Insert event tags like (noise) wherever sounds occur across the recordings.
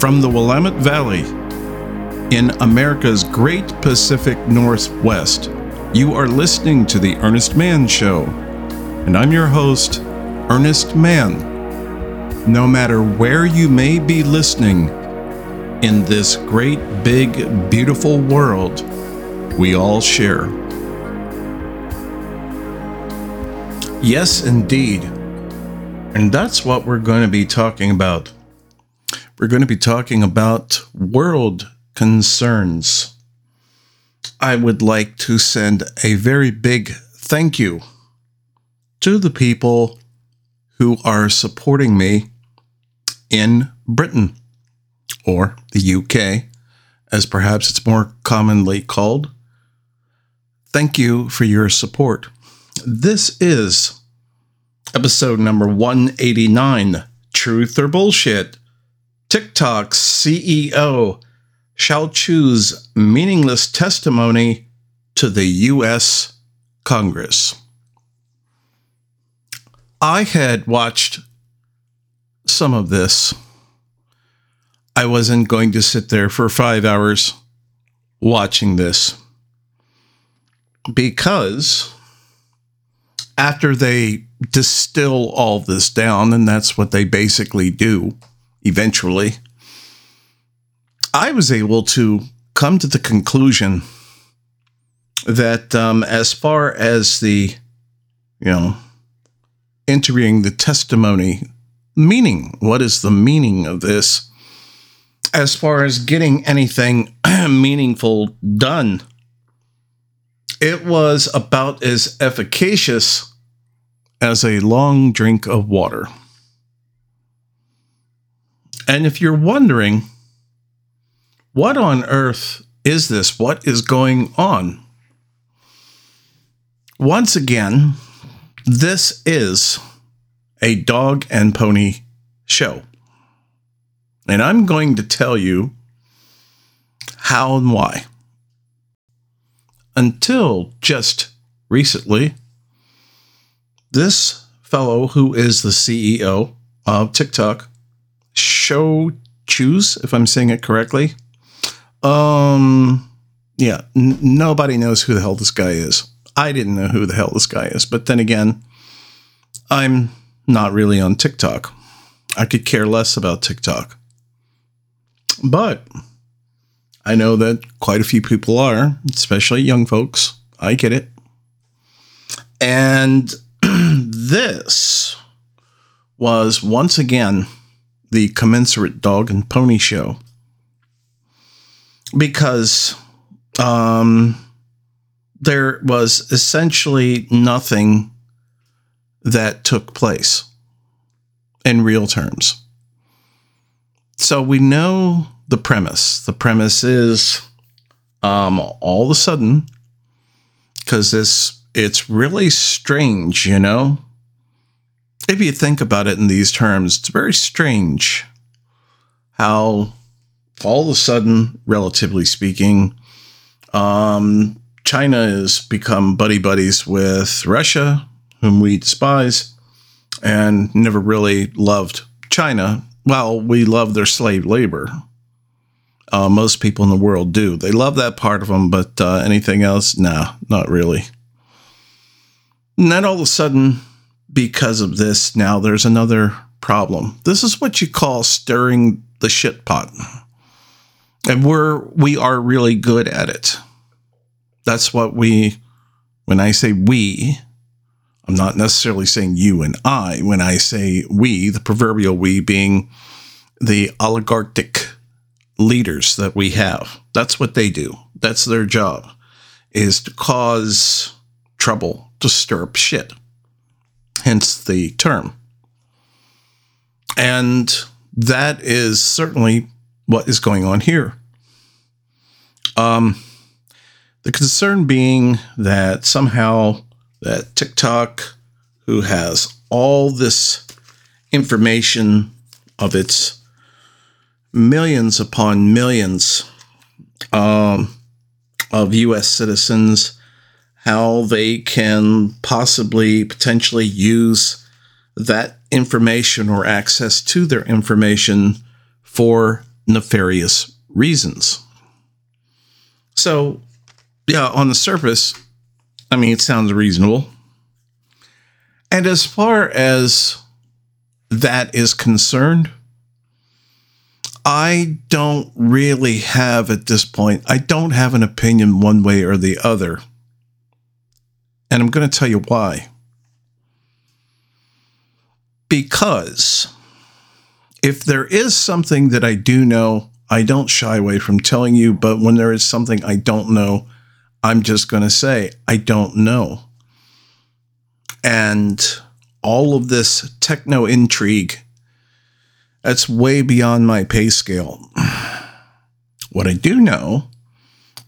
from the Willamette Valley in America's great Pacific Northwest. You are listening to The Earnest Mann Show, and I'm your host, Earnest Mann. No matter where you may be listening in this great, big, beautiful world we all share. Yes, indeed. And that's what we're going to be talking about. We're going to be talking about world concerns. I would like to send a very big thank you to the people who are supporting me in Britain or the UK, as perhaps it's more commonly called. Thank you for your support. This is episode number 189 Truth or Bullshit. TikTok's CEO Shou Chew's meaningless testimony to the U.S. Congress. I had watched some of this. I wasn't going to sit there for five hours watching this because after they distill all this down, and that's what they basically do eventually, I was able to come to the conclusion that um, as far as the, you know, entering the testimony meaning, what is the meaning of this? As far as getting anything (clears throat) meaningful done, it was about as efficacious as a long drink of water. And if you're wondering, what on earth is this? What is going on? Once again, this is a dog and pony show. And I'm going to tell you how and why. Until just recently, this fellow who is the CEO of TikTok, Show Choose, if I'm saying it correctly, um, yeah, n- nobody knows who the hell this guy is. I didn't know who the hell this guy is, but then again, I'm not really on TikTok. I could care less about TikTok. But I know that quite a few people are, especially young folks. I get it. And (clears throat) this was once again the commensurate dog and pony show because um, there was essentially nothing that took place in real terms. So we know the premise. The premise is um, all of a sudden, because this it's really strange, you know. If you think about it in these terms, it's very strange how all of a sudden, relatively speaking, um, China has become buddy buddies with Russia, whom we despise, and never really loved China. Well, we love their slave labor. Uh, most people in the world do. They love that part of them, but uh, anything else, nah, not really. And then all of a sudden, because of this, now there's another problem. This is what you call stirring the shit pot. And we're we are really good at it. That's what we when I say we, I'm not necessarily saying you and I. When I say we, the proverbial we being the oligarchic leaders that we have. That's what they do. That's their job is to cause trouble, to stir up shit. Hence the term. And that is certainly what is going on here. Um, the concern being that somehow that TikTok, who has all this information of its millions upon millions um, of U.S. citizens, how they can possibly potentially use that information or access to their information for nefarious reasons. So, yeah, on the surface, I mean, it sounds reasonable. And as far as that is concerned, I don't really have at this point, I don't have an opinion one way or the other. And I'm going to tell you why. Because if there is something that I do know, I don't shy away from telling you, but when there is something I don't know, I'm just going to say, I don't know. And all of this techno intrigue, that's way beyond my pay scale. What I do know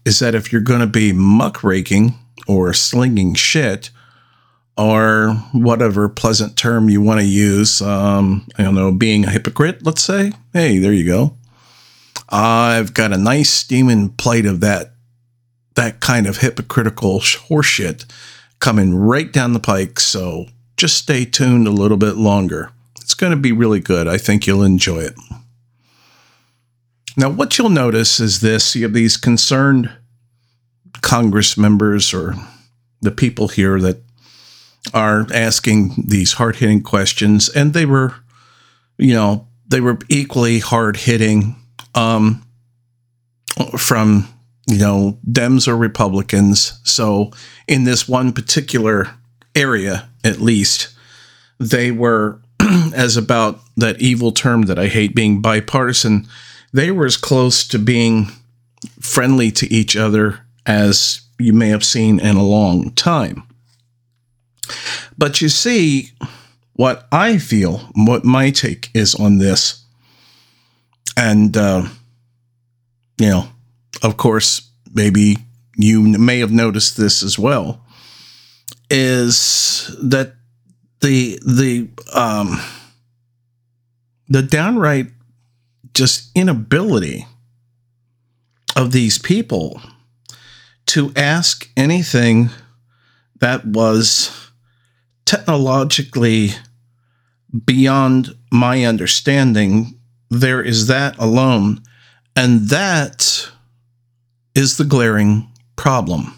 is that if you're going to be muckraking or slinging shit, or whatever pleasant term you want to use, um, I don't know, being a hypocrite, let's say, hey, there you go. I've got a nice steaming plate of that that kind of hypocritical horseshit coming right down the pike. So just stay tuned a little bit longer. It's going to be really good. I think you'll enjoy it. Now, what you'll notice is this you have these concerned Congress members or the people here that are asking these hard hitting questions, and they were, you know, they were equally hard hitting um, from you know, Dems or Republicans. So in this one particular area, at least, they were, (clears throat) as about that evil term that I hate, being bipartisan, they were as close to being friendly to each other as you may have seen in a long time. But you see, what I feel, what my take is on this, and, uh, you know, of course, maybe you may have noticed this as well, is that the the um, the downright just inability of these people to ask anything that was technologically beyond my understanding. There is that alone. And that is the glaring problem.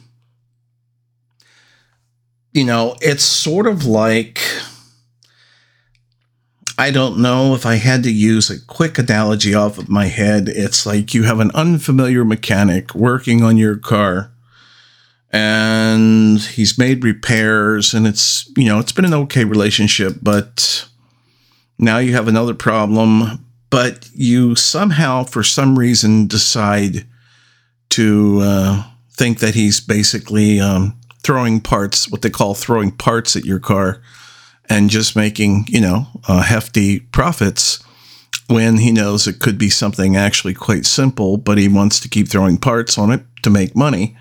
You know, it's sort of like I don't know if I had to use a quick analogy off of my head. It's like you have an unfamiliar mechanic working on your car and he's made repairs and it's, you know, it's been an okay relationship, but now you have another problem, but you somehow, for some reason, decide to uh, think that he's basically um, throwing parts, what they call throwing parts at your car, and just making you know uh, hefty profits when he knows it could be something actually quite simple, but he wants to keep throwing parts on it to make money.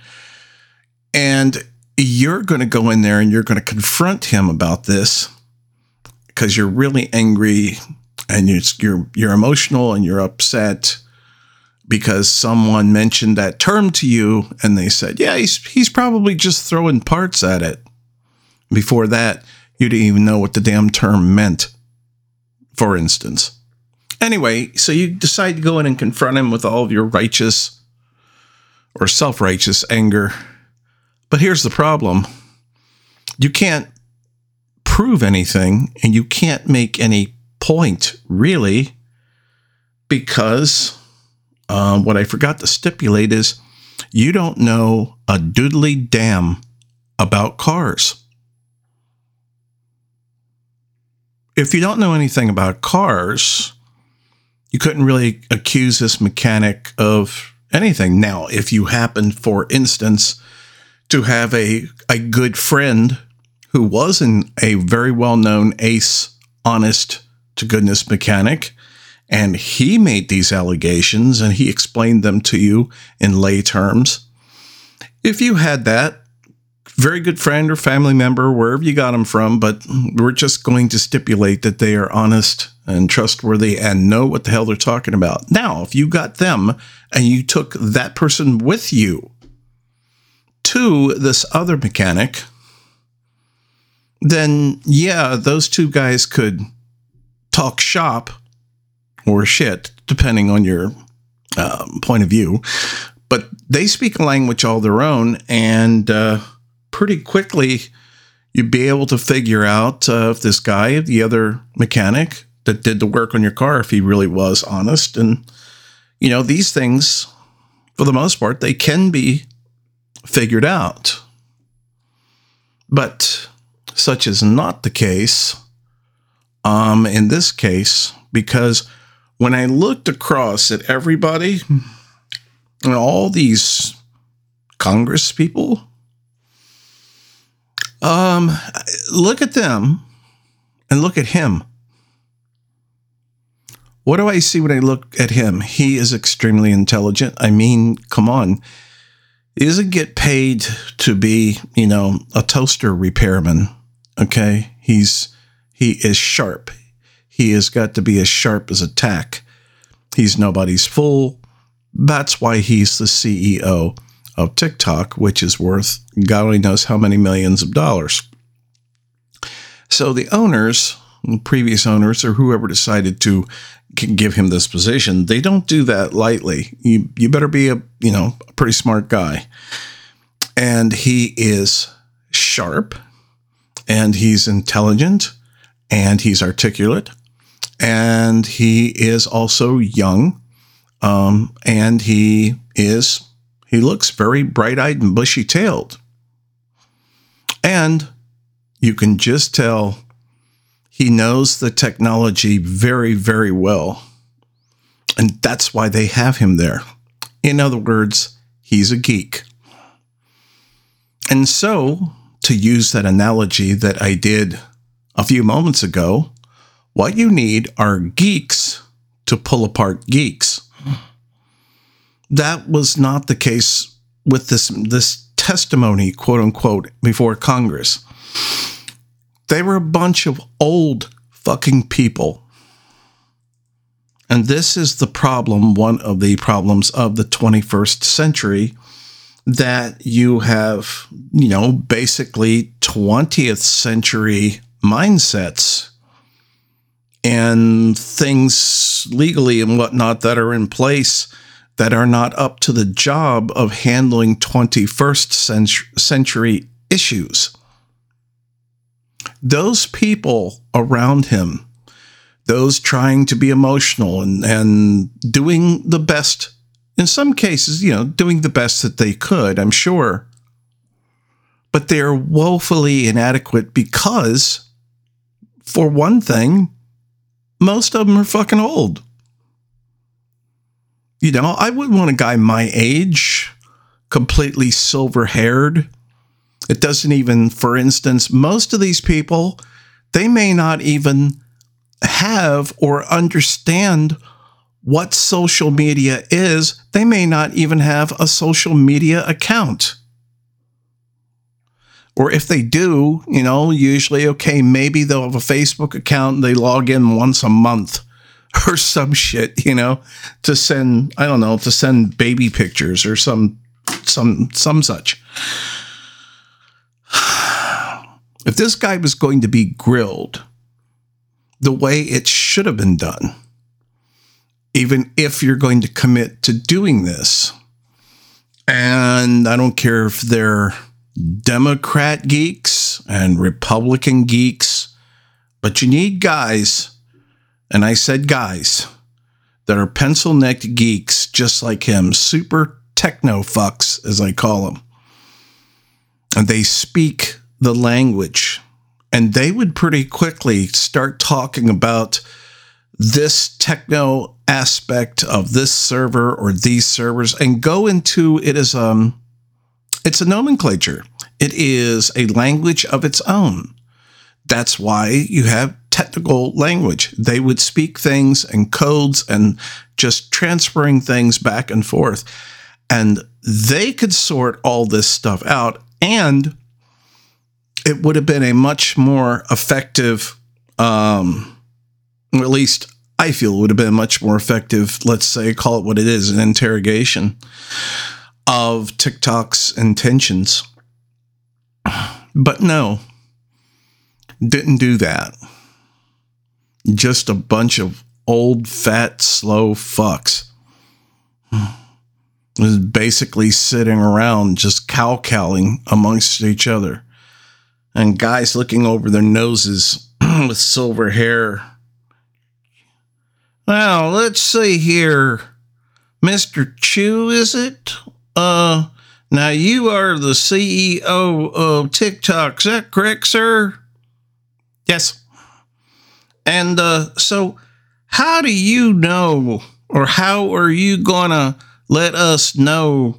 And you're going to go in there and you're going to confront him about this because you're really angry and you're, you're you're emotional and you're upset because someone mentioned that term to you and they said, yeah, he's, he's probably just throwing parts at it. Before that, you didn't even know what the damn term meant, for instance. Anyway, so you decide to go in and confront him with all of your righteous or self righteous anger. But here's the problem you can't prove anything and you can't make any point, really, because um, what I forgot to stipulate is you don't know a doodly damn about cars. If you don't know anything about cars, you couldn't really accuse this mechanic of anything. Now, if you happen, for instance, to have a, a good friend who was an, a very well known ace, honest to goodness mechanic, and he made these allegations and he explained them to you in lay terms. If you had that, very good friend or family member, wherever you got them from, but we're just going to stipulate that they are honest and trustworthy and know what the hell they're talking about. Now, if you got them and you took that person with you to this other mechanic, then yeah, those two guys could talk shop or shit, depending on your um, point of view, but they speak a language all their own, and uh, pretty quickly you'd be able to figure out uh, if this guy, the other mechanic that did the work on your car, if he really was honest. And, you know, these things, for the most part, they can be figured out. But such is not the case um, in this case, because when I looked across at everybody and all these Congress people, um, look at them and look at him. What do I see when I look at him? He is extremely intelligent. I mean, come on. He doesn't get paid to be, you know, a toaster repairman. Okay. He's he is sharp. He has got to be as sharp as a tack. He's nobody's fool. That's why he's the CEO of TikTok, which is worth God only knows how many millions of dollars. So the owners, previous owners, or whoever decided to give him this position, they don't do that lightly. You you better be a you know a pretty smart guy, and he is sharp, and he's intelligent, and he's articulate, and he is also young, um, and he is he looks very bright eyed and bushy tailed, and you can just tell he knows the technology very very well, and that's why they have him there. In other words, he's a geek. And so, to use that analogy that I did a few moments ago, what you need are geeks to pull apart geeks. That was not the case with this this testimony, quote unquote, before Congress. They were a bunch of old fucking people. And this is the problem, one of the problems of the 21st century that you have, you know, basically 20th century mindsets and things legally and whatnot that are in place that are not up to the job of handling 21st century issues. Those people around him, those trying to be emotional and, and doing the best, in some cases, you know, doing the best that they could, I'm sure, but they're woefully inadequate because for one thing, most of them are fucking old. You know, I wouldn't want a guy my age, completely silver haired. It doesn't even, for instance, most of these people, they may not even have or understand what social media is. They may not even have a social media account. Or if they do, you know, usually, okay, maybe they'll have a Facebook account and they log in once a month (laughs) or some shit, you know, to send, I don't know, to send baby pictures or some, some, some such. (sighs) If this guy was going to be grilled the way it should have been done, even if you're going to commit to doing this, and I don't care if they're Democrat geeks and Republican geeks, but you need guys, and I said guys, that are pencil necked geeks just like him, super techno fucks, as I call them. And they speak the language. And they would pretty quickly start talking about this techno aspect of this server or these servers and go into it as um it's a nomenclature. It is a language of its own. That's why you have technical language. They would speak things and codes and just transferring things back and forth. And they could sort all this stuff out. And it would have been a much more effective, um, at least I feel it would have been much more effective, let's say, call it what it is, an interrogation of TikTok's intentions. But no, didn't do that. Just a bunch of old, fat, slow fucks. Was basically sitting around just cow cowling amongst each other. And guys looking over their noses (clears throat) with silver hair. Now, let's see here. Mr. Chew, is it? Uh, now you are the CEO of TikTok. Is that correct, sir? Yes. And uh, so, how do you know, or how are you to let us know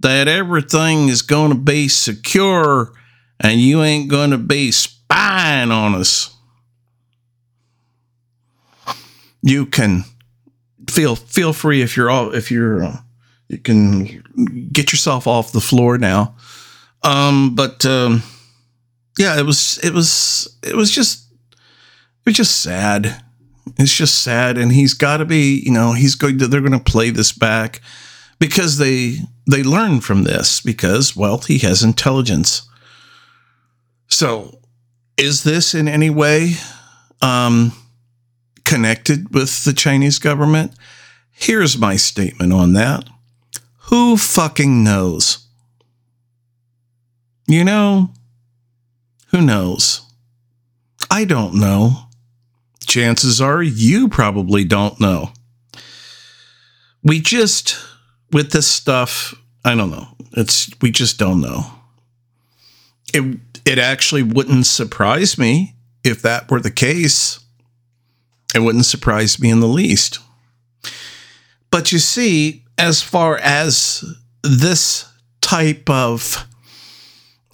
that everything is going to be secure and you ain't going to be spying on us? You can feel feel free if you're all if you're uh, you can get yourself off the floor now. Um, but um, yeah, it was it was it was just it was just sad. It's just sad, and he's got to be you know he's going to they're going to play this back because they they learn from this because well he has intelligence. So is this in any way um, connected with the Chinese government? Here's my statement on that. Who fucking knows? You know, who knows? I don't know. Chances are you probably don't know. We just, with this stuff, I don't know. It's, we just don't know. It, it actually wouldn't surprise me if that were the case. It wouldn't surprise me in the least. But you see, as far as this type of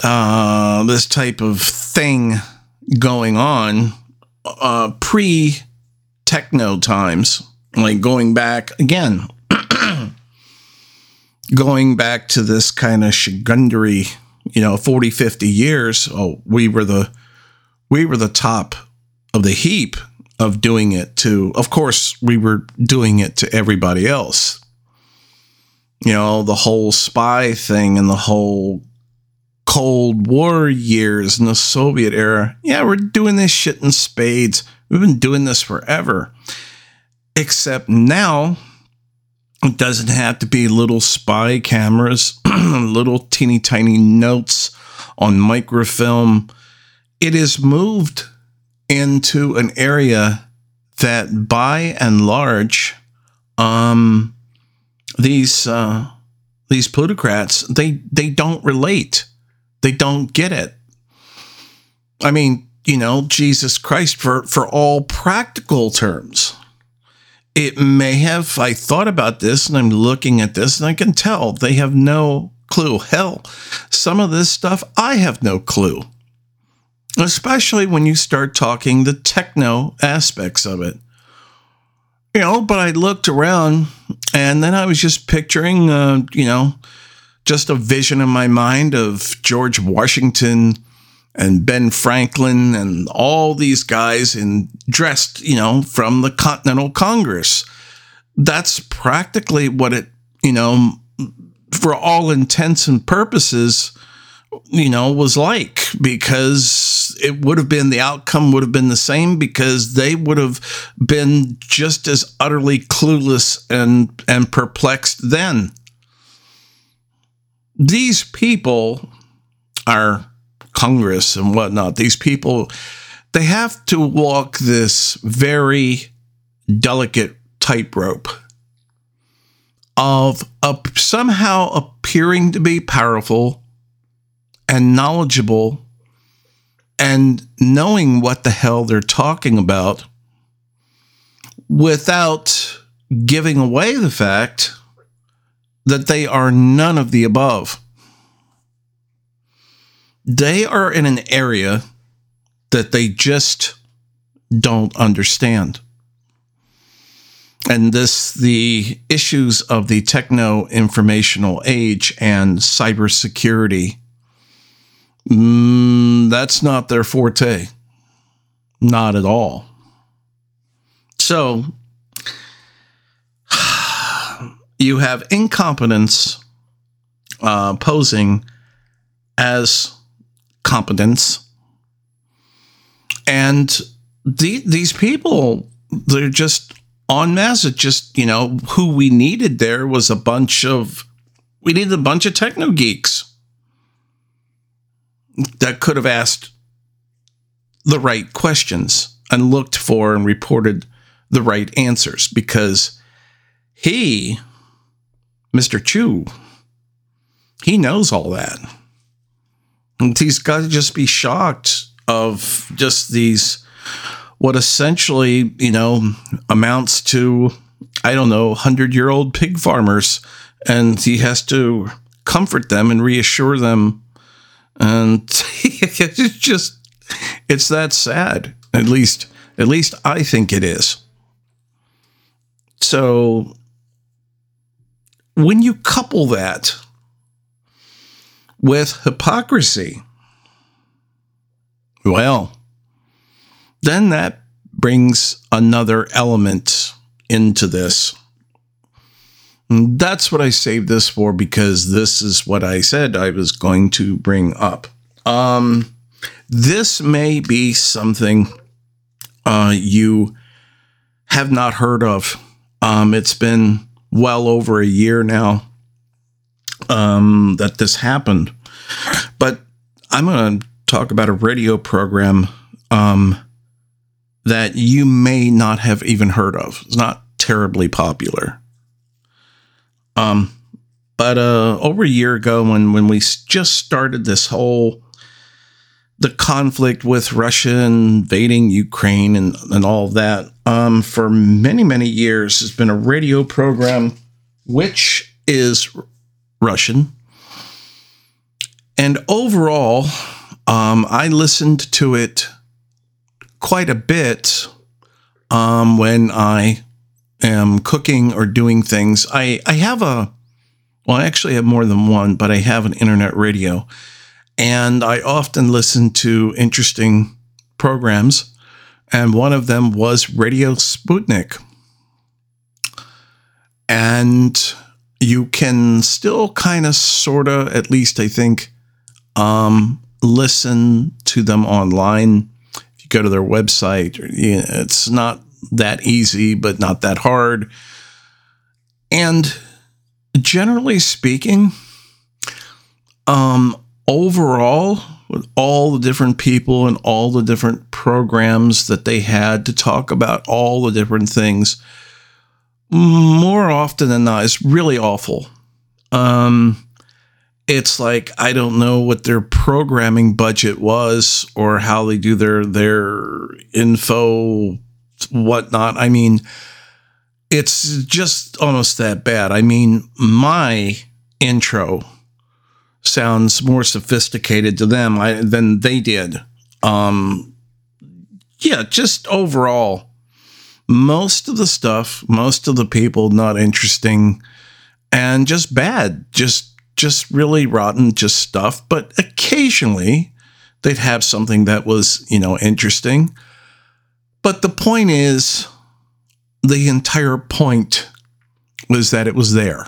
uh, this type of thing going on uh, pre techno times, like going back again, (clears throat) going back to this kind of shigundry, you know, 40, 50 years. Oh, we were the we were the top of the heap of doing it to of course we were doing it to everybody else you know, the whole spy thing and the whole Cold War years in the Soviet era. Yeah, we're doing this shit in spades. We've been doing this forever. Except now, it doesn't have to be little spy cameras, (clears throat) little teeny tiny notes on microfilm. It is moved into an area that by and large, um, these uh, these plutocrats they they don't relate. They don't get it. I mean, you know, Jesus Christ for for all practical terms. It may have I thought about this and I'm looking at this and I can tell they have no clue. Hell, some of this stuff I have no clue. Especially when you start talking the techno aspects of it you know, but I looked around and then I was just picturing, uh, you know, just a vision in my mind of George Washington and Ben Franklin and all these guys in dressed, you know, from the Continental Congress. That's practically what it, you know, for all intents and purposes, you know, was like because it would have been the outcome would have been the same because they would have been just as utterly clueless and and perplexed then. These people are Congress and whatnot. These people, they have to walk this very delicate tightrope of somehow appearing to be powerful and knowledgeable and knowing what the hell they're talking about without giving away the fact that they are none of the above. They are in an area that they just don't understand. And this, the issues of the techno informational age and cybersecurity Mm, that's not their forte. Not at all. So you have incompetence uh, posing as competence. And the, these people, they're just en masse. It just, you know, who we needed there was a bunch of, we needed a bunch of techno geeks that could have asked the right questions and looked for and reported the right answers because he, Mr. Chew, he knows all that. And he's got to just be shocked of just these, what essentially, you know, amounts to, I don't know, 100 year old pig farmers. And he has to comfort them and reassure them. And (laughs) it's just, it's that sad. At least, at least I think it is. So when you couple that with hypocrisy, well, then that brings another element into this. And that's what I saved this for because this is what I said I was going to bring up. Um, this may be something uh, you have not heard of. Um, it's been well over a year now um, that this happened. But I'm going to talk about a radio program um, that you may not have even heard of. It's not terribly popular. Um, but uh, over a year ago, when when we just started this whole the conflict with Russia invading Ukraine and, and all that, um, for many, many years has been a radio program which is Russian. And overall, um, I listened to it quite a bit um, when I am cooking or doing things. I, I have a, well, I actually have more than one, but I have an internet radio and I often listen to interesting programs, and one of them was Radio Sputnik. And you can still kind of, sort of, at least I think, um, listen to them online. If you go to their website, it's not that easy, but not that hard. And generally speaking, um, overall, with all the different people and all the different programs that they had to talk about all the different things, more often than not, it's really awful. Um, it's like I don't know what their programming budget was or how they do their their info whatnot. I mean, it's just almost that bad. I mean, my intro sounds more sophisticated to them than they did. Um, yeah, just overall, most of the stuff, most of the people, not interesting, and just bad, just just really rotten, just stuff. But occasionally, they'd have something that was you know interesting. But the point is, the entire point was that it was there.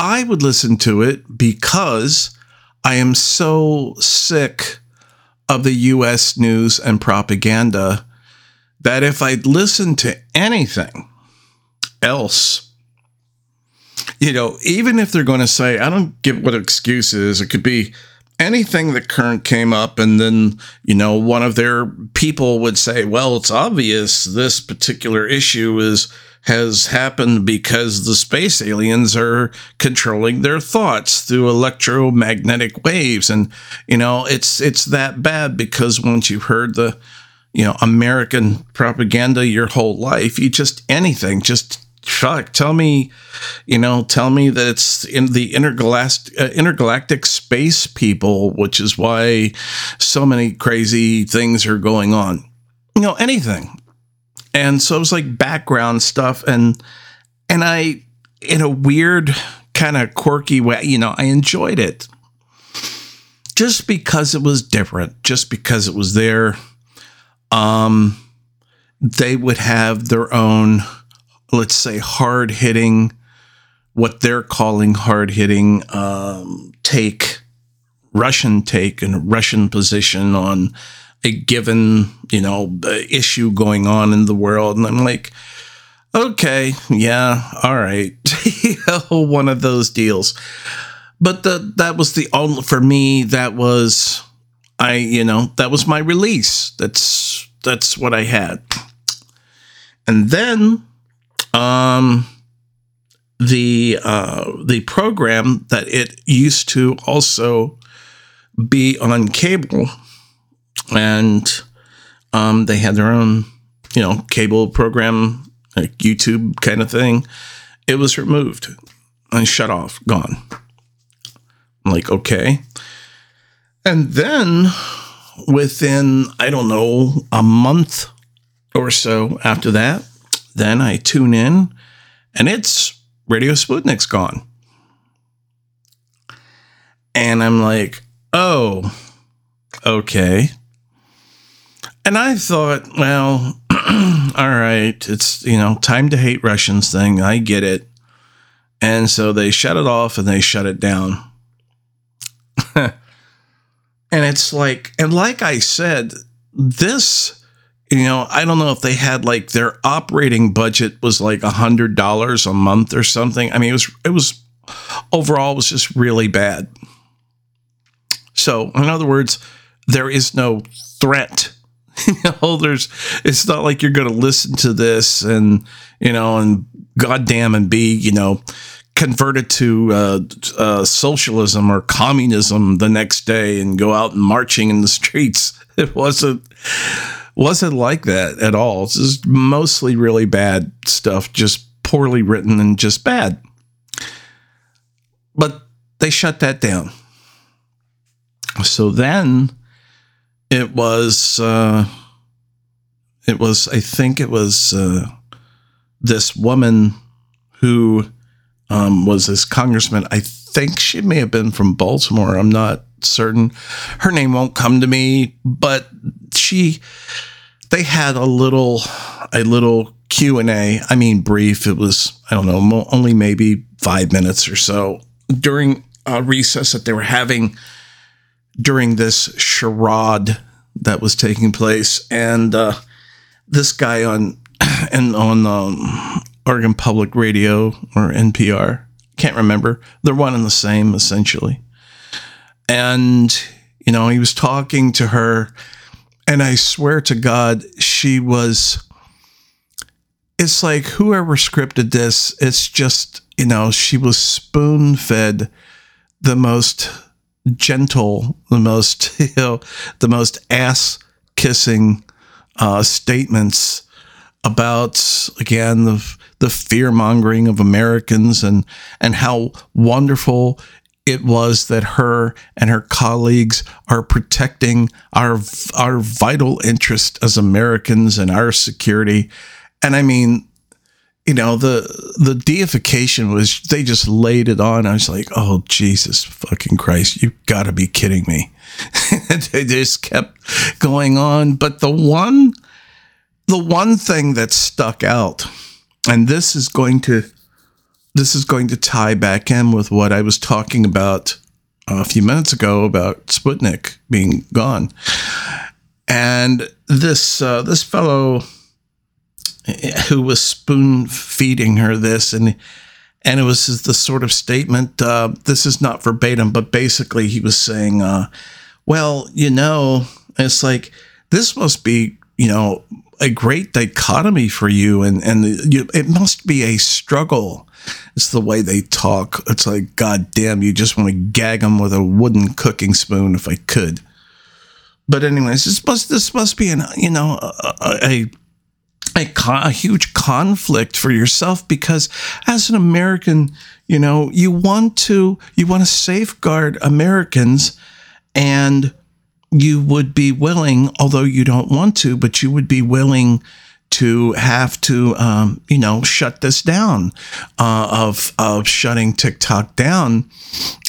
I would listen to it because I am so sick of the US news and propaganda that if I'd listened to anything else, you know, even if they're going to say, I don't give what excuses, it could be anything that current came up and then you know one of their people would say well it's obvious this particular issue is has happened because the space aliens are controlling their thoughts through electromagnetic waves. And you know it's it's that bad because once you've heard the you know American propaganda your whole life you just anything just fuck tell me you know tell me that it's in the intergalactic uh, intergalactic space people which is why so many crazy things are going on. You know anything and so it was like background stuff and and i in a weird kind of quirky way you know i enjoyed it. Just because it was different just because it was there um they would have their own let's say hard hitting what they're calling hard hitting um, take russian take and russian position on a given, you know, issue going on in the world. And I'm like, okay, yeah, all right, (laughs) one of those deals. But the that was the only for me. That was I, you know, that was my release. That's that's what I had. And then, um, the uh, the program that it used to also be on cable, and um, they had their own, you know, cable program like YouTube kind of thing, it was removed and shut off, gone. I'm like, okay. And then within, I don't know, a month or so after that, then I tune in and it's Radio Sputnik's gone. And I'm like, oh, okay. And I thought, well, (clears throat) all right, it's, you know, time to hate Russians thing. I get it. And so they shut it off and they shut it down. (laughs) and it's like, and like I said, this, you know, I don't know if they had like their operating budget was like a hundred dollars a month or something. I mean, it was, it was overall, it was just really bad. So, in other words, there is no threat you know, there's it's not like you're going to listen to this and you know and goddamn and be you know converted to uh, uh, socialism or communism the next day and go out and marching in the (laughs) streets. It wasn't wasn't like that at all. It's just mostly really bad stuff, just poorly written and just bad. But they shut that down. So then it was uh, it was I think it was uh, this woman who um, was this congressman. I think she may have been from Baltimore. I'm not certain. Her name won't come to me, but she they had a little a little Q and A. I mean, brief. It was I don't know, only maybe five minutes or so during a recess that they were having during this charade that was taking place, and uh, this guy on (clears throat) and on um, Oregon Public Radio or NPR, can't remember. They're one and the same essentially, and you know he was talking to her, and I swear to God, she was. It's like whoever scripted this, it's just, you know, she was spoon fed the most gentle, the most (laughs) you know, the most ass kissing uh, statements about again the the fear mongering of Americans and and how wonderful it was that her and her colleagues are protecting our our vital interest as Americans and our security. And I mean, you know the the deification was they just laid it on. I was like oh jesus fucking christ. You gotta be kidding me. (laughs) They just kept going on. But the one the one thing that stuck out and this is going to this is going to tie back in with what i was talking about a few minutes ago about sputnik being gone. And this uh, this fellow who was spoon feeding her this. And and it was the sort of statement uh, this is not verbatim but basically he was saying uh, well you know it's like this must be you know a great dichotomy for you and and the, you, it must be a struggle. It's the way they talk. It's like god damn you just want to gag them with a wooden cooking spoon if i could. But anyways this must this must be an you know a, a a, a huge conflict for yourself because as an American, you know, you want to you want to safeguard Americans and you would be willing, although you don't want to, but you would be willing to have to, um, you know, shut this down, uh, of of shutting TikTok down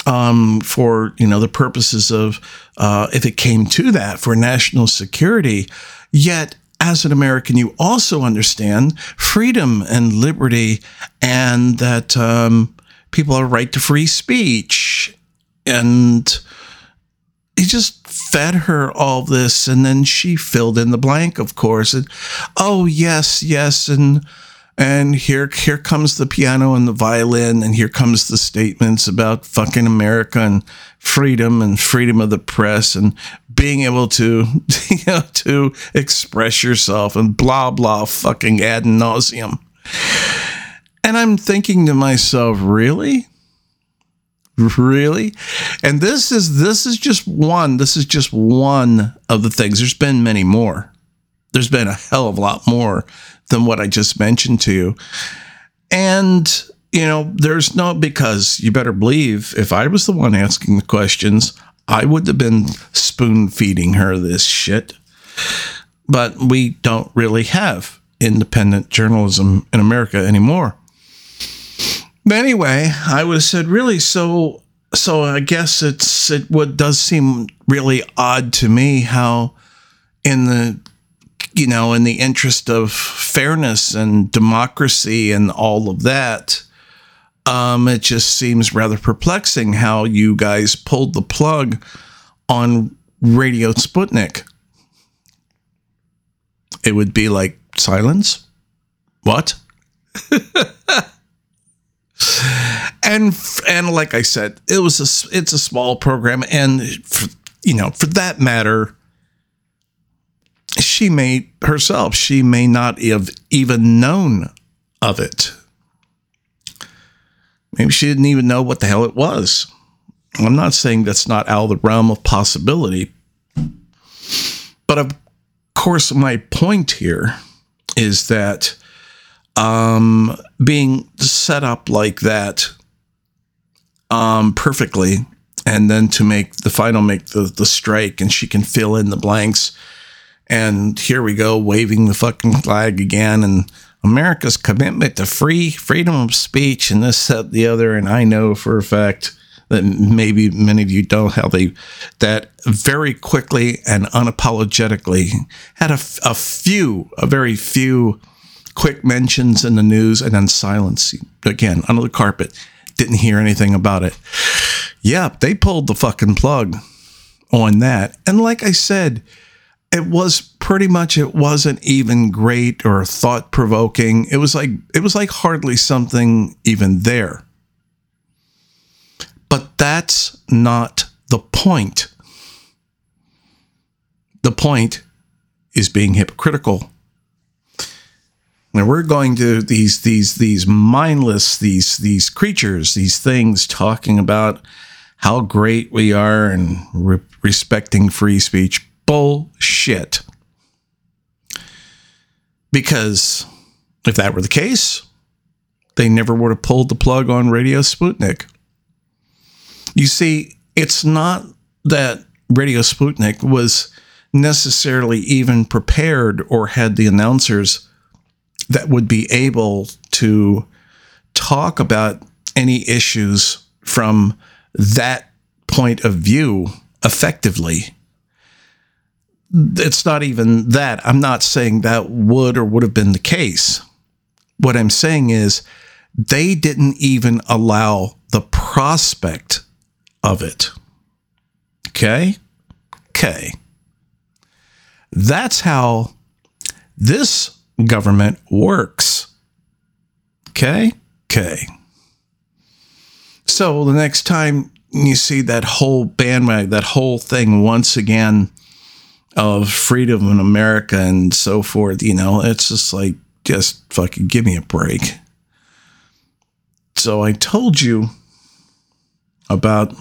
um, for you know the purposes of uh, if it came to that for national security. Yet as an American, you also understand freedom and liberty, and that um, people have a right to free speech. And he just fed her all this, and then she filled in the blank, of course. And oh yes, yes, and and here here comes the piano and the violin and here comes the statements about fucking America and freedom and freedom of the press and being able to (laughs) you know to express yourself and blah blah fucking ad nauseum. And I'm thinking to myself, really? Really? And this is this is just one. This is just one of the things. There's been many more. There's been a hell of a lot more than what I just mentioned to you. And you know, there's no because you better believe if I was the one asking the questions, I would have been spoon feeding her this shit. But we don't really have independent journalism in America anymore. But anyway, I was said really so so I guess it's it what does seem really odd to me how in the you know in the interest of fairness and democracy and all of that um, it just seems rather perplexing how you guys pulled the plug on Radio Sputnik. It would be like silence. What? (laughs) and and like I said, it was a it's a small program, and for, you know, for that matter, she may herself she may not have even known of it. Maybe she didn't even know what the hell it was. I'm not saying that's not out of the realm of possibility, but of course, my point here is that um, being set up like that um, perfectly, and then to make the final make the, the strike, and she can fill in the blanks. And here we go, waving the fucking flag again, and America's commitment to free freedom of speech, and this, that, the other. And I know for a fact that maybe many of you don't how they that very quickly and unapologetically had a, a few, a very few quick mentions in the news and then silence again under the carpet. Didn't hear anything about it. Yeah, they pulled the fucking plug on that. And like I said, it was pretty much it wasn't even great or thought provoking. It was like it was like hardly something even there. But that's not the point. The point is being hypocritical. Now we're going to these these these mindless these these creatures these things talking about how great we are and re- respecting free speech bullshit. Because if that were the case, they never would have pulled the plug on Radio Sputnik. You see, it's not that Radio Sputnik was necessarily even prepared or had the announcers that would be able to talk about any issues from that point of view effectively it's not even that. I'm not saying that would or would have been the case. What I'm saying is they didn't even allow the prospect of it. Okay? Okay. That's how this government works. Okay? Okay. So the next time you see that whole bandwagon, that whole thing once again of freedom in America and so forth, you know, it's just like, just fucking give me a break. So I told you about,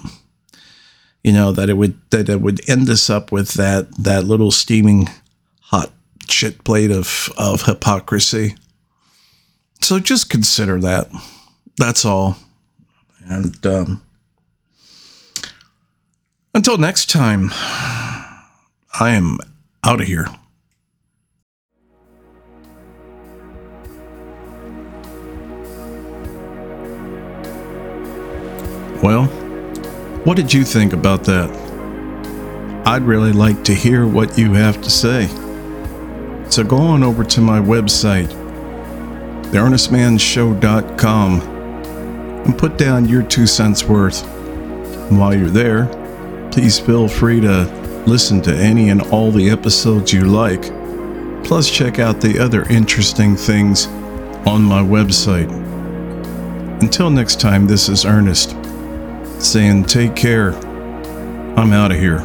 you know, that it would that it would end us up with that that little steaming hot shit plate of of hypocrisy. So just consider that. That's all. And um, until next time. I am out of here. Well, what did you think about that? I'd really like to hear what you have to say. So go on over to my website, theearnestmannshow.com, and put down your two cents worth. And while you're there, please feel free to Listen to any and all the episodes you like. Plus, check out the other interesting things on my website. Until next time, this is Earnest saying take care. I'm out of here.